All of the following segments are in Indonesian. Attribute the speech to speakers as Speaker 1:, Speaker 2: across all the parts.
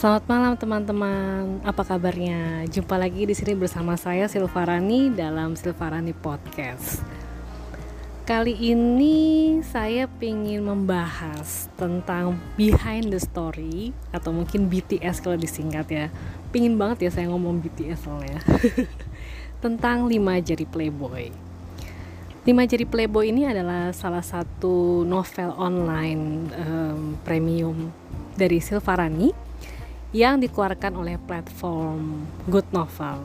Speaker 1: Selamat malam teman-teman. Apa kabarnya? Jumpa lagi di sini bersama saya Silvarani dalam Silvarani Podcast. Kali ini saya ingin membahas tentang behind the story atau mungkin BTS kalau disingkat ya. Pingin banget ya saya ngomong BTS soalnya. tentang lima jari Playboy. Lima Jari Playboy ini adalah salah satu novel online um, premium dari Silvarani yang dikeluarkan oleh platform Good Novel.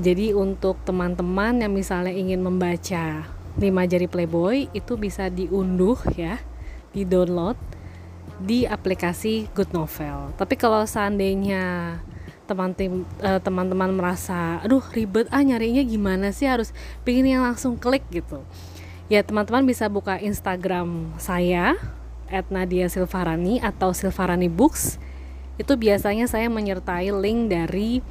Speaker 1: Jadi untuk teman-teman yang misalnya ingin membaca Lima Jari Playboy itu bisa diunduh ya, di-download di aplikasi Good Novel. Tapi kalau seandainya Eh, teman-teman merasa aduh ribet ah nyarinya gimana sih harus pengen yang langsung klik gitu ya teman-teman bisa buka Instagram saya Nadia Silvarani atau Silvarani Books itu biasanya saya menyertai link dari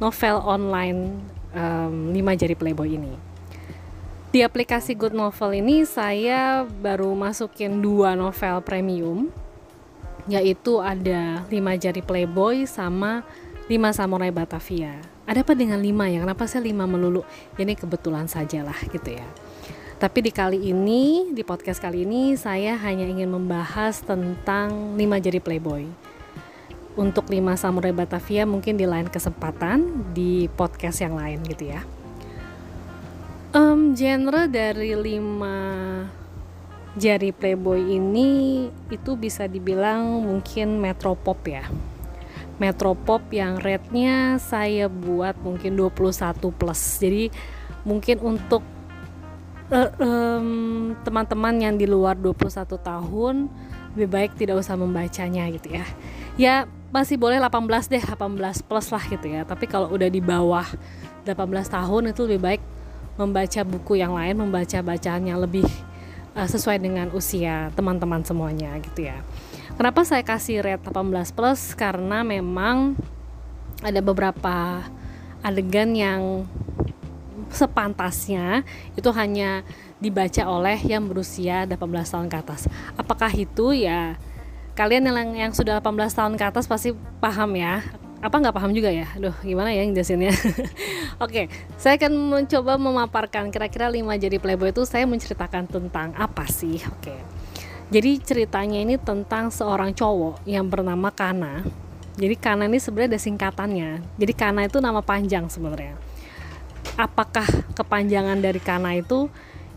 Speaker 1: novel online um, 5 jari Playboy ini di aplikasi Good Novel ini saya baru masukin dua novel premium yaitu ada 5 jari Playboy sama 5 samurai Batavia. Ada apa dengan 5 ya? Kenapa saya 5 melulu? Ini kebetulan sajalah gitu ya. Tapi di kali ini, di podcast kali ini saya hanya ingin membahas tentang 5 jari Playboy. Untuk 5 samurai Batavia mungkin di lain kesempatan di podcast yang lain gitu ya. Um, genre dari 5 jari Playboy ini itu bisa dibilang mungkin metropop ya Metropop yang rate-nya saya buat mungkin 21 plus. Jadi mungkin untuk uh, um, teman-teman yang di luar 21 tahun lebih baik tidak usah membacanya gitu ya. Ya masih boleh 18 deh, 18 plus lah gitu ya. Tapi kalau udah di bawah 18 tahun itu lebih baik membaca buku yang lain, membaca bacaan yang lebih uh, sesuai dengan usia teman-teman semuanya gitu ya. Kenapa saya kasih rate 18 plus? Karena memang ada beberapa adegan yang sepantasnya itu hanya dibaca oleh yang berusia 18 tahun ke atas. Apakah itu ya kalian yang yang sudah 18 tahun ke atas pasti paham ya. Apa nggak paham juga ya? Duh, gimana ya jelasinnya? Oke, saya akan mencoba memaparkan kira-kira 5 jadi playboy itu saya menceritakan tentang apa sih? Oke. Jadi ceritanya ini tentang seorang cowok yang bernama Kana. Jadi Kana ini sebenarnya ada singkatannya. Jadi Kana itu nama panjang sebenarnya. Apakah kepanjangan dari Kana itu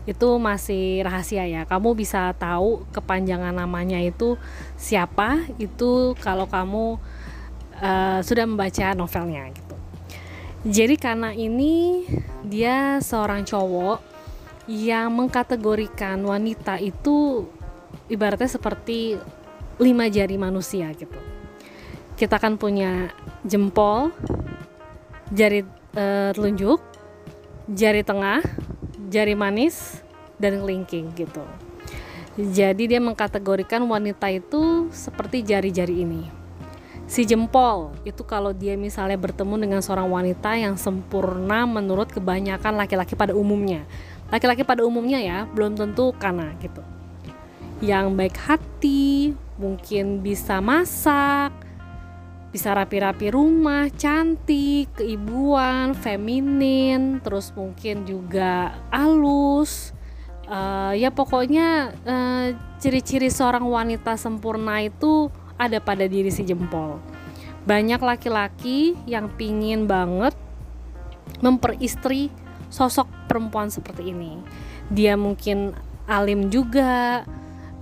Speaker 1: itu masih rahasia ya. Kamu bisa tahu kepanjangan namanya itu siapa itu kalau kamu uh, sudah membaca novelnya gitu. Jadi Kana ini dia seorang cowok yang mengkategorikan wanita itu ibaratnya seperti lima jari manusia gitu. Kita kan punya jempol, jari e, telunjuk, jari tengah, jari manis, dan kelingking gitu. Jadi dia mengkategorikan wanita itu seperti jari-jari ini. Si jempol itu kalau dia misalnya bertemu dengan seorang wanita yang sempurna menurut kebanyakan laki-laki pada umumnya. Laki-laki pada umumnya ya, belum tentu karena gitu yang baik hati, mungkin bisa masak, bisa rapi-rapi rumah, cantik, keibuan, feminin, terus mungkin juga halus. Uh, ya pokoknya eh, ciri-ciri seorang wanita sempurna itu ada pada diri si jempol. Banyak laki-laki yang pingin banget memperistri sosok perempuan seperti ini. Dia mungkin alim juga,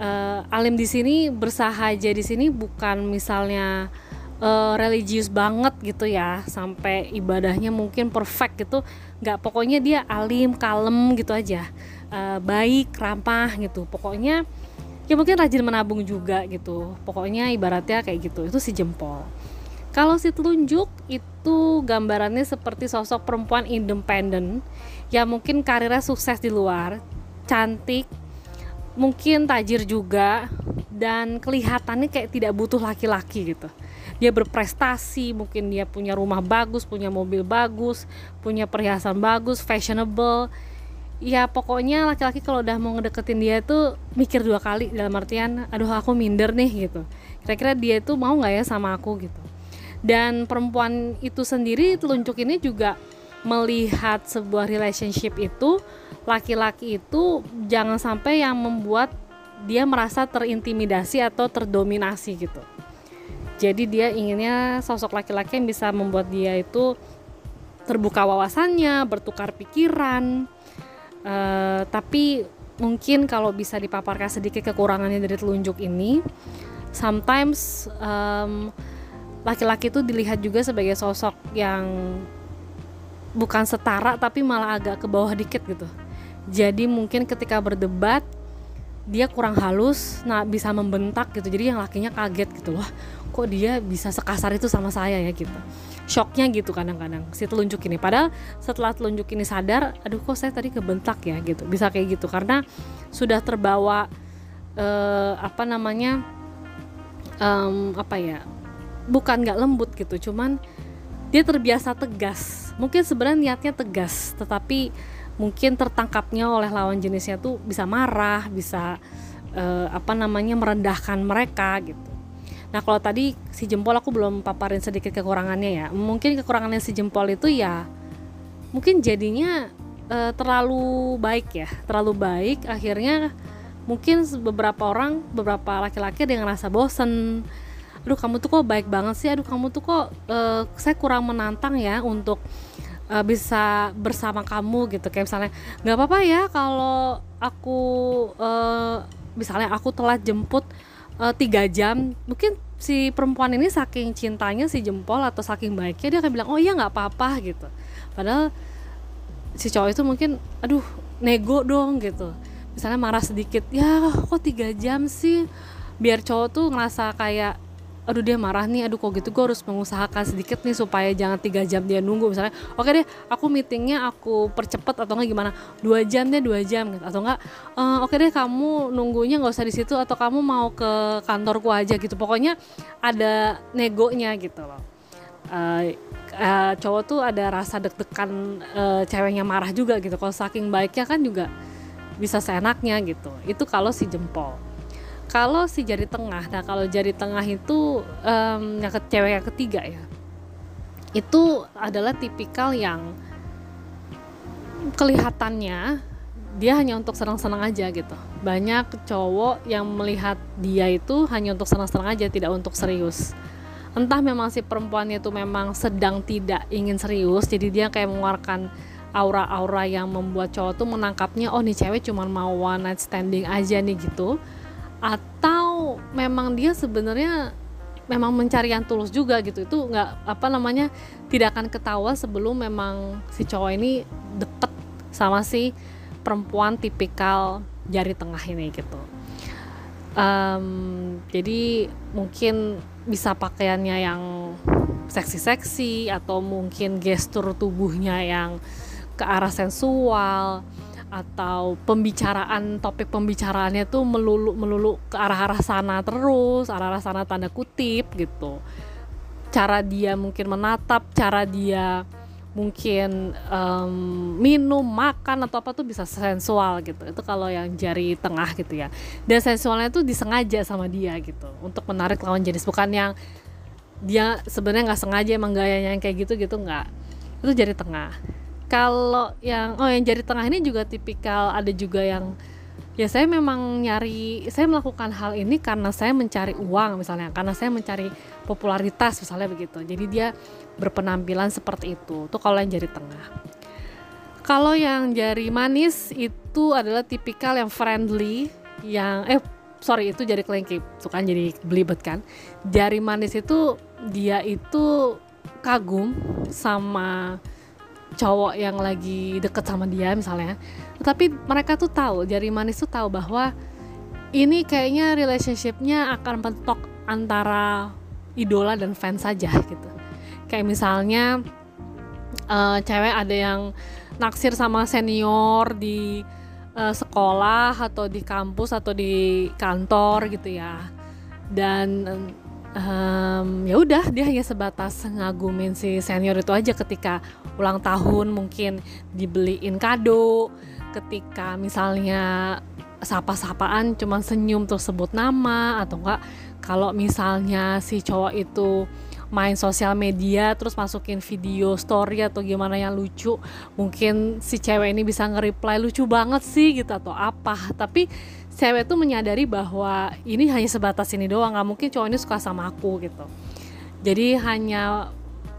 Speaker 1: uh, alim di sini bersahaja di sini bukan misalnya uh, religius banget gitu ya sampai ibadahnya mungkin perfect gitu. Nggak pokoknya dia alim kalem gitu aja. Uh, baik ramah gitu. Pokoknya ya mungkin rajin menabung juga gitu. Pokoknya ibaratnya kayak gitu. Itu si jempol. Kalau si telunjuk itu gambarannya seperti sosok perempuan independen yang mungkin karirnya sukses di luar cantik mungkin tajir juga dan kelihatannya kayak tidak butuh laki-laki gitu dia berprestasi mungkin dia punya rumah bagus punya mobil bagus punya perhiasan bagus fashionable. Ya pokoknya laki-laki kalau udah mau ngedeketin dia tuh mikir dua kali dalam artian aduh aku minder nih gitu. Kira-kira dia tuh mau nggak ya sama aku gitu. Dan perempuan itu sendiri telunjuk ini juga melihat sebuah relationship itu laki-laki itu jangan sampai yang membuat dia merasa terintimidasi atau terdominasi gitu jadi dia inginnya sosok laki-laki yang bisa membuat dia itu terbuka wawasannya bertukar pikiran. Uh, tapi mungkin kalau bisa dipaparkan sedikit kekurangannya dari telunjuk ini sometimes um, laki-laki itu dilihat juga sebagai sosok yang bukan setara tapi malah agak ke bawah dikit gitu. Jadi mungkin ketika berdebat dia kurang halus nah bisa membentak gitu. Jadi yang lakinya kaget gitu loh kok dia bisa sekasar itu sama saya ya gitu. Shocknya gitu kadang-kadang si telunjuk ini. Padahal setelah telunjuk ini sadar aduh kok saya tadi kebentak ya gitu. Bisa kayak gitu karena sudah terbawa eh, apa namanya um, apa ya bukan nggak lembut gitu cuman dia terbiasa tegas. Mungkin sebenarnya niatnya tegas tetapi mungkin tertangkapnya oleh lawan jenisnya tuh bisa marah bisa uh, apa namanya merendahkan mereka gitu nah kalau tadi si jempol aku belum paparin sedikit kekurangannya ya. Mungkin kekurangannya si jempol itu ya mungkin jadinya uh, terlalu baik ya terlalu baik. Akhirnya mungkin beberapa orang beberapa laki-laki ada yang ngerasa bosen. Aduh kamu tuh kok baik banget sih? Aduh kamu tuh kok uh, saya kurang menantang ya untuk uh, bisa bersama kamu gitu. Kayak misalnya nggak apa-apa ya kalau aku uh, misalnya aku telat jemput tiga uh, jam. Mungkin si perempuan ini saking cintanya si jempol atau saking baiknya dia akan bilang oh iya nggak apa-apa gitu. Padahal si cowok itu mungkin aduh nego dong gitu. Misalnya marah sedikit ya kok tiga jam sih? Biar cowok tuh ngerasa kayak aduh dia marah nih aduh kok gitu gue harus mengusahakan sedikit nih supaya jangan tiga jam dia nunggu misalnya oke deh aku meetingnya aku percepet atau enggak gimana? Dua jam deh dua jam gitu atau enggak uh, oke deh kamu nunggunya nggak usah di situ atau kamu mau ke kantorku aja gitu pokoknya ada negonya gitu loh. Uh, uh, cowok tuh ada rasa deg-degan uh, ceweknya marah juga gitu kalau saking baiknya kan juga bisa seenaknya gitu itu kalau si jempol kalau si jari tengah nah kalau jari tengah itu um, yang ke cewek yang ketiga ya itu adalah tipikal yang kelihatannya dia hanya untuk senang-senang aja gitu. Banyak cowok yang melihat dia itu hanya untuk senang-senang aja tidak untuk serius. Entah memang si perempuannya itu memang sedang tidak ingin serius jadi dia kayak mengeluarkan aura-aura yang membuat cowok tuh menangkapnya oh nih cewek cuma mau one night standing aja nih gitu atau memang dia sebenarnya memang mencari yang tulus juga gitu. Itu nggak apa namanya tidak akan ketawa sebelum memang si cowok ini deket sama si perempuan tipikal jari tengah ini gitu. Um, jadi mungkin bisa pakaiannya yang seksi-seksi atau mungkin gestur tubuhnya yang ke arah sensual atau pembicaraan topik pembicaraannya tuh melulu melulu ke arah-arah sana terus arah-arah sana tanda kutip gitu. Cara dia mungkin menatap cara dia mungkin um, minum makan atau apa tuh bisa sensual gitu. Itu kalau yang jari tengah gitu ya. Dan sensualnya tuh disengaja sama dia gitu untuk menarik lawan jenis. Bukan yang dia sebenarnya nggak sengaja emang gayanya yang kayak gitu gitu nggak. Itu jari tengah kalau yang oh yang jari tengah ini juga tipikal ada juga yang ya saya memang nyari saya melakukan hal ini karena saya mencari uang misalnya karena saya mencari popularitas misalnya begitu. Jadi dia berpenampilan seperti itu. Tuh kalau yang jari tengah. Kalau yang jari manis itu adalah tipikal yang friendly yang eh sorry itu jari kelingkip suka jadi belibet kan. Jari manis itu dia itu kagum sama cowok yang lagi deket sama dia misalnya. Tapi mereka tuh tahu jari manis tuh tahu bahwa ini kayaknya relationshipnya akan mentok antara idola dan fans saja gitu. Kayak misalnya uh, cewek ada yang naksir sama senior di uh, sekolah atau di kampus atau di kantor gitu ya. Dan um, ya udah dia hanya sebatas ngagumin si senior itu aja ketika ulang tahun mungkin dibeliin kado ketika misalnya sapa-sapaan cuma senyum terus sebut nama atau enggak kalau misalnya si cowok itu main sosial media terus masukin video story atau gimana yang lucu mungkin si cewek ini bisa nge-reply lucu banget sih gitu atau apa. Tapi cewek tuh menyadari bahwa ini hanya sebatas ini doang nggak mungkin cowok ini suka sama aku gitu. Jadi hanya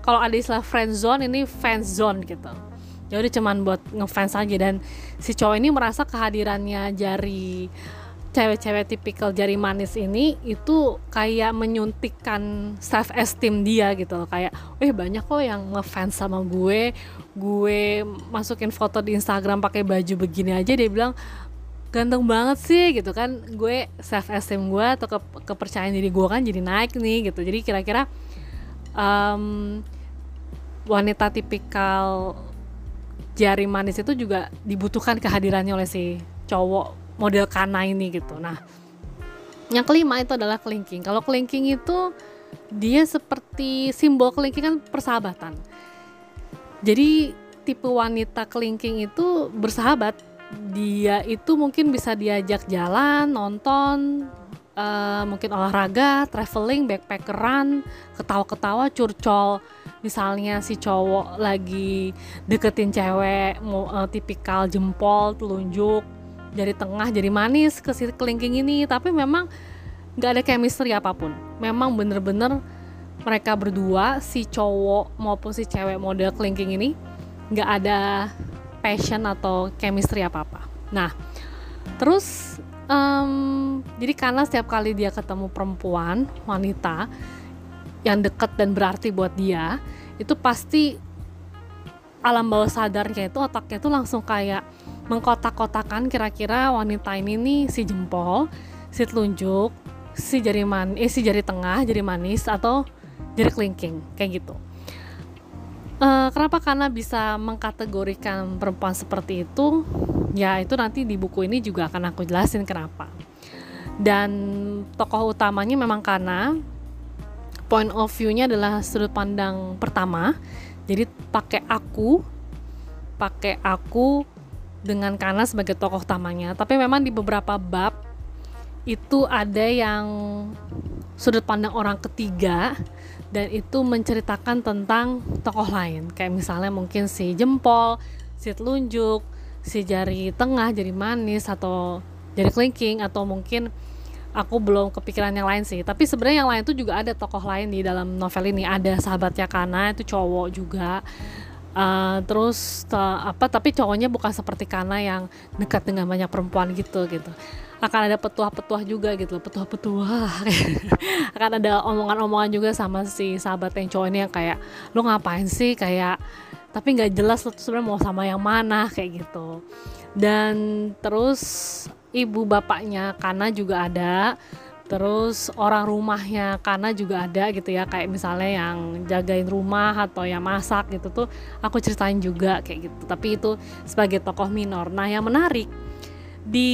Speaker 1: kalau ada istilah friend zone ini fans zone gitu. Udah cuman buat ngefans aja. Dan si cowok ini merasa kehadirannya jari cewek-cewek tipikal jari manis ini itu kayak menyuntikkan self esteem dia gitu loh. Kayak eh banyak kok yang ngefans sama gue. Gue masukin foto di Instagram pakai baju begini aja. Dia bilang ganteng banget sih gitu kan. Gue self esteem gue atau ke kepercayaan diri gue kan jadi naik nih gitu. Jadi kira-kira um, wanita tipikal jari manis itu juga dibutuhkan kehadirannya oleh si cowok model kana ini gitu. Nah yang kelima itu adalah kelingking. Kalau kelingking itu dia seperti simbol kelingking kan persahabatan. Jadi tipe wanita kelingking itu bersahabat. Dia itu mungkin bisa diajak jalan nonton uh, mungkin olahraga traveling backpackeran ketawa-ketawa curcol. Misalnya si cowok lagi deketin cewek mau uh, tipikal jempol telunjuk dari tengah jadi manis ke si kelingking ini. Tapi memang nggak ada chemistry apa pun. Memang bener-bener mereka berdua si cowok maupun si cewek model kelingking ini nggak ada passion atau chemistry apa apa nah terus um, jadi karena setiap kali dia ketemu perempuan wanita yang dekat dan berarti buat dia itu pasti alam bawah sadarnya itu otaknya itu langsung kayak mengkotak-kotakan kira-kira wanita ini nih si jempol, si telunjuk, si jari man, eh si jari tengah, jari manis atau jari kelingking kayak gitu. Uh, kenapa? Karena bisa mengkategorikan perempuan seperti itu, ya itu nanti di buku ini juga akan aku jelasin kenapa. Dan tokoh utamanya memang karena point of view-nya adalah sudut pandang pertama. Jadi pakai aku, pakai aku dengan Kana sebagai tokoh utamanya tapi memang di beberapa bab itu ada yang sudut pandang orang ketiga dan itu menceritakan tentang tokoh lain. Kayak misalnya mungkin si jempol, si telunjuk, si jari tengah, jari manis atau jari kelingking atau mungkin aku belum kepikiran yang lain sih. Tapi sebenarnya yang lain itu juga ada tokoh lain di dalam novel ini. Ada sahabatnya Kana itu cowok juga uh, terus uh, apa tapi cowoknya bukan seperti Kana yang dekat dengan banyak perempuan gitu gitu. Akan ada petuah-petuah juga gitu petuah-petuah. Akan ada omongan-omongan juga sama si sahabat yang cowok ini yang kayak lu ngapain sih? Kayak tapi nggak jelas lu sebenarnya mau sama yang mana kayak gitu. Dan terus ibu bapaknya Kana juga ada terus orang rumahnya karena juga ada gitu ya kayak misalnya yang jagain rumah atau yang masak gitu tuh aku ceritain juga kayak gitu. Tapi itu sebagai tokoh minor. Nah yang menarik di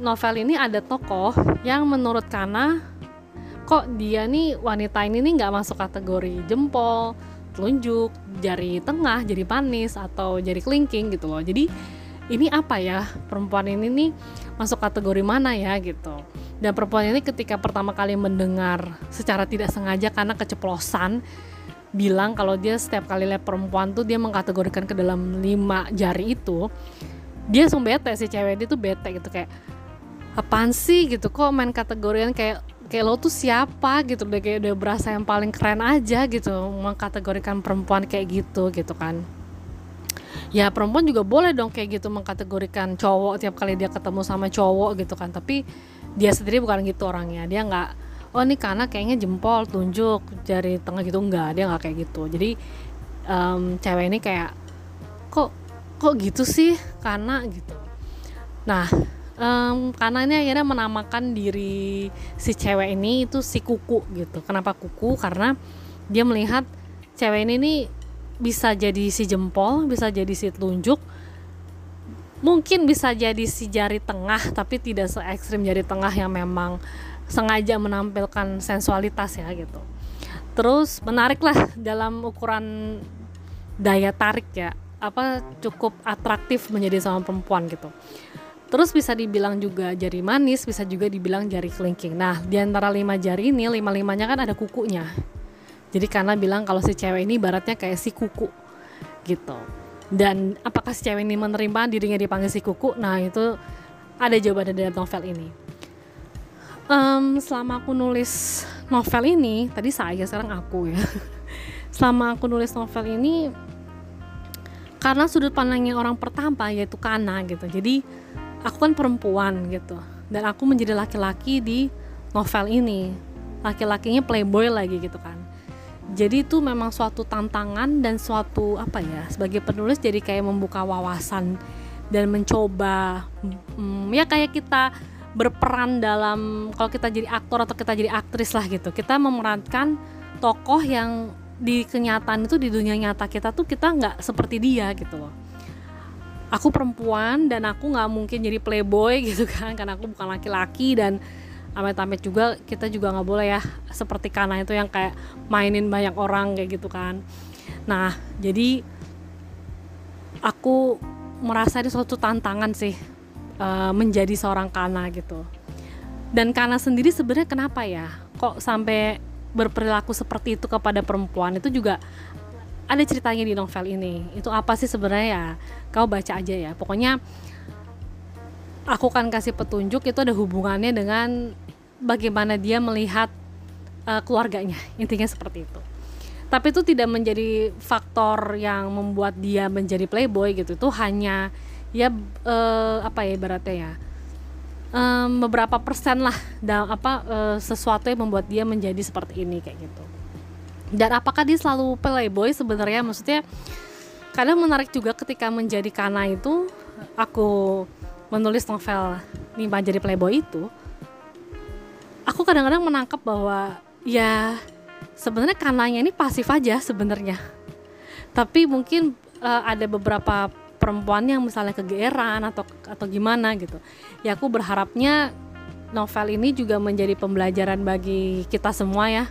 Speaker 1: novel ini ada tokoh yang menurut Kana kok dia nih wanita ini nih nggak masuk kategori jempol telunjuk jari tengah jari panis atau jari kelingking gitu loh. Jadi ini apa ya perempuan ini nih masuk kategori mana ya gitu dan perempuan ini ketika pertama kali mendengar secara tidak sengaja karena keceplosan bilang kalau dia setiap kali lihat perempuan tuh dia mengkategorikan ke dalam lima jari itu dia langsung bete si cewek dia tuh bete gitu kayak apaan sih? gitu kok main kategorian kayak kayak lo tuh siapa? gitu udah kayak udah berasa yang paling keren aja gitu mengkategorikan perempuan kayak gitu gitu kan. Ya perempuan juga boleh dong kayak gitu mengkategorikan cowok tiap kali dia ketemu sama cowok gitu kan tapi dia sendiri bukan gitu orangnya. Dia nggak oh ini karena kayaknya jempol tunjuk jari tengah gitu. Enggak dia nggak kayak gitu. Jadi um, cewek ini kayak kok kok gitu sih karena gitu. Nah um, karena ini akhirnya menamakan diri si cewek ini itu si kuku gitu. Kenapa kuku? Karena dia melihat cewek ini nih bisa jadi si jempol bisa jadi si tunjuk mungkin bisa jadi si jari tengah tapi tidak se ekstrim jari tengah yang memang sengaja menampilkan sensualitas ya gitu. Terus menarik lah dalam ukuran daya tarik ya apa cukup atraktif menjadi sama perempuan gitu. Terus bisa dibilang juga jari manis bisa juga dibilang jari kelingking. Nah di antara lima jari ini lima limanya kan ada kukunya. Jadi karena bilang kalau si cewek ini baratnya kayak si kuku gitu dan apakah si cewek ini menerima dirinya dipanggil si kuku? Nah itu ada jawaban dari novel ini. Um, selama aku nulis novel ini tadi saya sekarang aku ya. Selama aku nulis novel ini karena sudut pandangnya orang pertama yaitu Kana gitu. Jadi aku kan perempuan gitu. Dan aku menjadi laki-laki di novel ini. Laki-lakinya playboy lagi gitu kan jadi itu memang suatu tantangan dan suatu apa ya sebagai penulis jadi kayak membuka wawasan dan mencoba hmm, ya kayak kita berperan dalam kalau kita jadi aktor atau kita jadi aktris lah gitu. Kita memerankan tokoh yang di kenyataan itu di dunia nyata kita tuh kita nggak seperti dia gitu loh. Aku perempuan dan aku nggak mungkin jadi playboy gitu kan karena aku bukan laki-laki dan amit-amit juga kita juga nggak boleh ya seperti karena itu yang kayak mainin banyak orang kayak gitu kan. Nah jadi aku merasa ini suatu tantangan sih uh, menjadi seorang Kana gitu. Dan Kana sendiri sebenarnya kenapa ya? Kok sampai berperilaku seperti itu kepada perempuan? Itu juga ada ceritanya di novel ini. Itu apa sih sebenarnya ya? Kau baca aja ya. Pokoknya aku kan kasih petunjuk itu ada hubungannya dengan bagaimana dia melihat uh, keluarganya. Intinya seperti itu. Tapi itu tidak menjadi faktor yang membuat dia menjadi playboy gitu. Itu hanya ya uh, apa ya ibaratnya ya um, beberapa persen lah dalam apa uh, sesuatu yang membuat dia menjadi seperti ini kayak gitu. Dan apakah dia selalu playboy sebenarnya? Maksudnya kadang menarik juga ketika menjadi kana itu aku menulis novel Nimba jadi playboy itu aku kadang-kadang menangkap bahwa ya sebenarnya kananya ini pasif aja sebenarnya. Tapi mungkin uh, ada beberapa perempuan yang misalnya kegeeran atau atau gimana gitu. Ya aku berharapnya novel ini juga menjadi pembelajaran bagi kita semua ya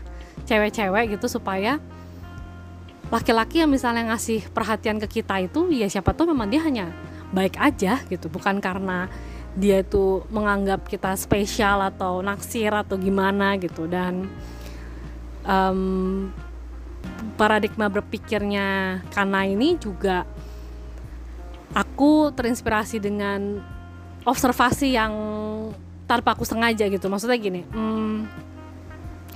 Speaker 1: cewek-cewek gitu supaya laki-laki yang misalnya ngasih perhatian ke kita itu ya siapa tuh memang dia hanya baik aja gitu. Bukan karena dia itu menganggap kita spesial atau naksir atau gimana gitu. Dan um, paradigma berpikirnya karena ini juga aku terinspirasi dengan observasi yang tanpa aku sengaja gitu. Maksudnya gini hmm,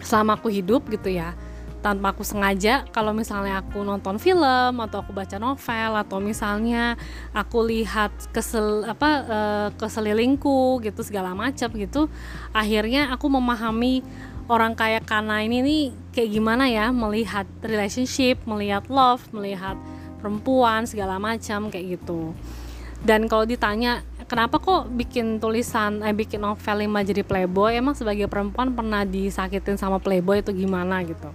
Speaker 1: selama aku hidup gitu ya tanpa aku sengaja kalau misalnya aku nonton film atau aku baca novel atau misalnya aku lihat kesel apa e, keselilingku gitu segala macam gitu akhirnya aku memahami orang kayak Kana ini nih kayak gimana ya melihat relationship melihat love melihat perempuan segala macam kayak gitu. Dan kalau ditanya kenapa kok bikin tulisan eh bikin novel lima jadi playboy? Emang sebagai perempuan pernah disakitin sama playboy itu gimana gitu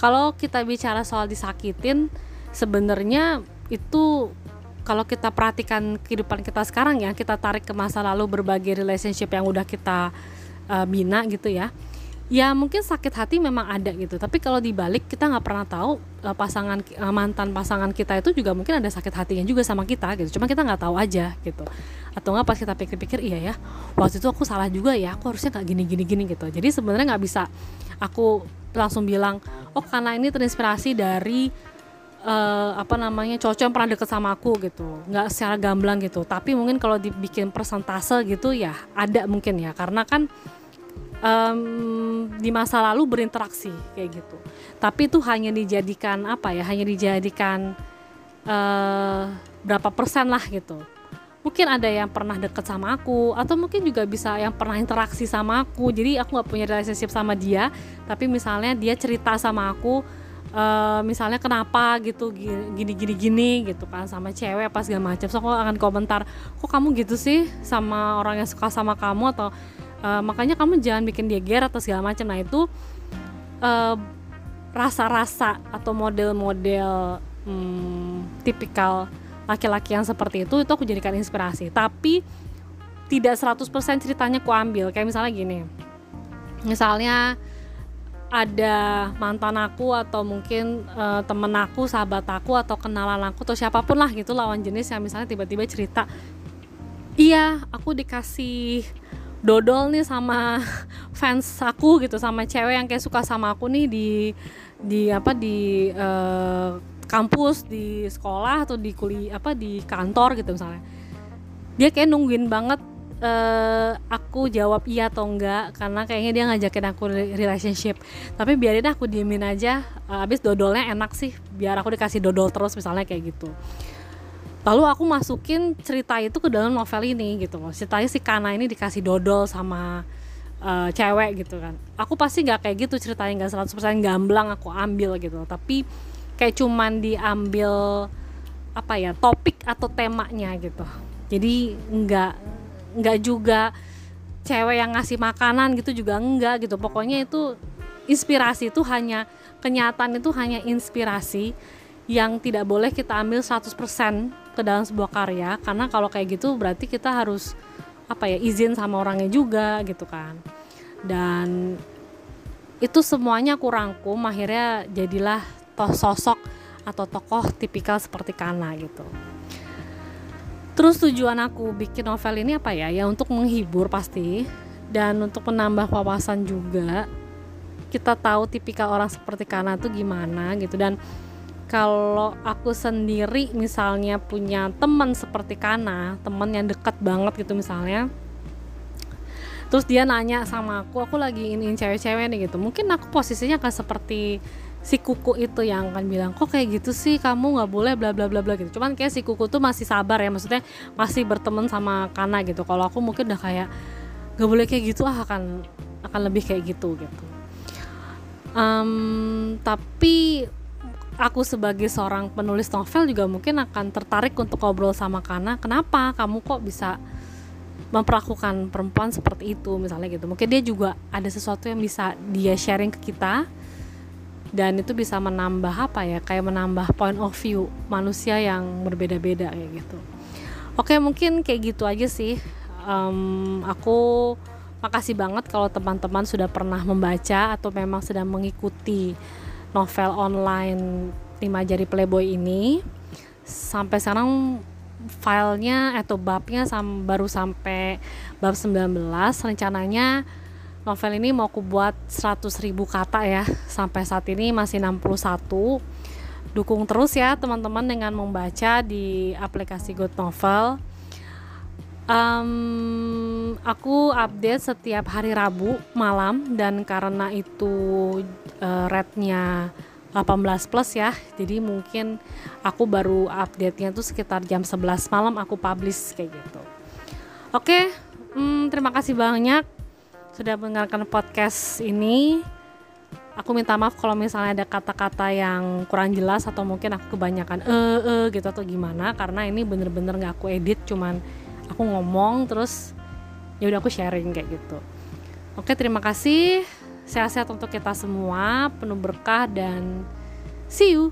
Speaker 1: kalau kita bicara soal disakitin sebenarnya itu kalau kita perhatikan kehidupan kita sekarang ya kita tarik ke masa lalu berbagai relationship yang udah kita uh, bina gitu ya ya mungkin sakit hati memang ada gitu. Tapi kalau dibalik kita nggak pernah tahu uh, pasangan uh, mantan pasangan kita itu juga mungkin ada sakit hatinya juga sama kita gitu. Cuma kita nggak tahu aja gitu. Atau nggak pas kita pikir-pikir iya ya waktu itu aku salah juga ya aku harusnya nggak gini gini gini gitu. Jadi sebenarnya nggak bisa aku langsung bilang oh karena ini terinspirasi dari uh, apa namanya cowok yang pernah deket sama aku gitu. Nggak secara gamblang gitu. Tapi mungkin kalau dibikin persentase gitu ya ada mungkin ya. Karena kan um, di masa lalu berinteraksi kayak gitu. Tapi itu hanya dijadikan apa ya hanya dijadikan uh, berapa persen lah gitu mungkin ada yang pernah deket sama aku atau mungkin juga bisa yang pernah interaksi sama aku. Jadi aku nggak punya relationship sama dia tapi misalnya dia cerita sama aku uh, misalnya kenapa gitu gini gini gini gitu kan sama cewek apa segala macam. So aku akan komentar kok kamu gitu sih sama orang yang suka sama kamu? Atau uh, makanya kamu jangan bikin dia ger atau segala macam. Nah itu eh, rasa-rasa atau model-model hmm, tipikal laki-laki yang seperti itu itu aku jadikan inspirasi. Tapi tidak 100% ceritanya aku ambil. Kayak misalnya gini. Misalnya ada mantan aku atau mungkin uh, temen aku, sahabat aku atau kenalan aku atau siapa pun lah gitu lawan jenis yang misalnya tiba-tiba cerita, iya aku dikasih dodol nih sama fans aku gitu sama cewek yang kayak suka sama aku nih di di apa di uh, kampus di sekolah atau di kuliah apa di kantor gitu misalnya. Dia kayak nungguin banget uh, aku jawab iya atau enggak karena kayaknya dia ngajakin aku relationship. Tapi biarin aku diemin aja uh, abis dodolnya enak sih biar aku dikasih dodol terus misalnya kayak gitu. Lalu aku masukin cerita itu ke dalam novel ini gitu ceritanya si Kana ini dikasih dodol sama uh, cewek gitu kan. Aku pasti nggak kayak gitu ceritanya nggak 100% gamblang aku ambil gitu tapi kayak cuman diambil apa ya topik atau temanya gitu. Jadi nggak nggak juga cewek yang ngasih makanan gitu juga enggak gitu. Pokoknya itu inspirasi itu hanya kenyataan itu hanya inspirasi yang tidak boleh kita ambil 100% ke dalam sebuah karya. Karena kalau kayak gitu berarti kita harus apa ya izin sama orangnya juga gitu kan. Dan itu semuanya aku rangkum akhirnya jadilah toh sosok atau tokoh tipikal seperti Kana gitu Terus tujuan aku bikin novel ini apa ya? Ya untuk menghibur pasti dan untuk menambah wawasan juga. Kita tahu tipikal orang seperti Kana tuh gimana gitu dan kalau aku sendiri misalnya punya teman seperti Kana, teman yang dekat banget gitu misalnya, terus dia nanya sama aku, aku lagi ini cewek-cewek nih gitu, mungkin aku posisinya akan seperti si kuku itu yang akan bilang kok kayak gitu sih? Kamu nggak boleh bla bla bla bla gitu. Cuman kayak si kuku tuh masih sabar ya maksudnya masih berteman sama Kana gitu. Kalau aku mungkin udah kayak nggak boleh kayak gitu ah akan akan lebih kayak gitu gitu. Um, tapi aku sebagai seorang penulis novel juga mungkin akan tertarik untuk ngobrol sama Kana. Kenapa? Kamu kok bisa memperlakukan perempuan seperti itu misalnya gitu. Mungkin dia juga ada sesuatu yang bisa dia sharing ke kita dan itu bisa menambah apa ya kayak menambah point of view manusia yang berbeda-beda kayak gitu. Oke mungkin kayak gitu aja sih. Um, aku makasih banget kalau teman-teman sudah pernah membaca atau memang sedang mengikuti novel online lima jari playboy ini. Sampai sekarang filenya atau babnya baru sampai bab 19 rencananya novel ini mau aku buat 100 ribu kata ya sampai saat ini masih 61 dukung terus ya teman-teman dengan membaca di aplikasi Good Novel. Um, aku update setiap hari Rabu malam dan karena itu uh, rate-nya 18 plus ya jadi mungkin aku baru update-nya tuh sekitar jam 11 malam aku publish kayak gitu. Oke okay, hmm, terima kasih banyak sudah mendengarkan podcast ini. Aku minta maaf kalau misalnya ada kata-kata yang kurang jelas atau mungkin aku kebanyakan eh eh gitu atau gimana karena ini bener-bener nggak aku edit cuman aku ngomong terus ya udah aku sharing kayak gitu. Oke, terima kasih. Sehat-sehat untuk kita semua, penuh berkah dan see you.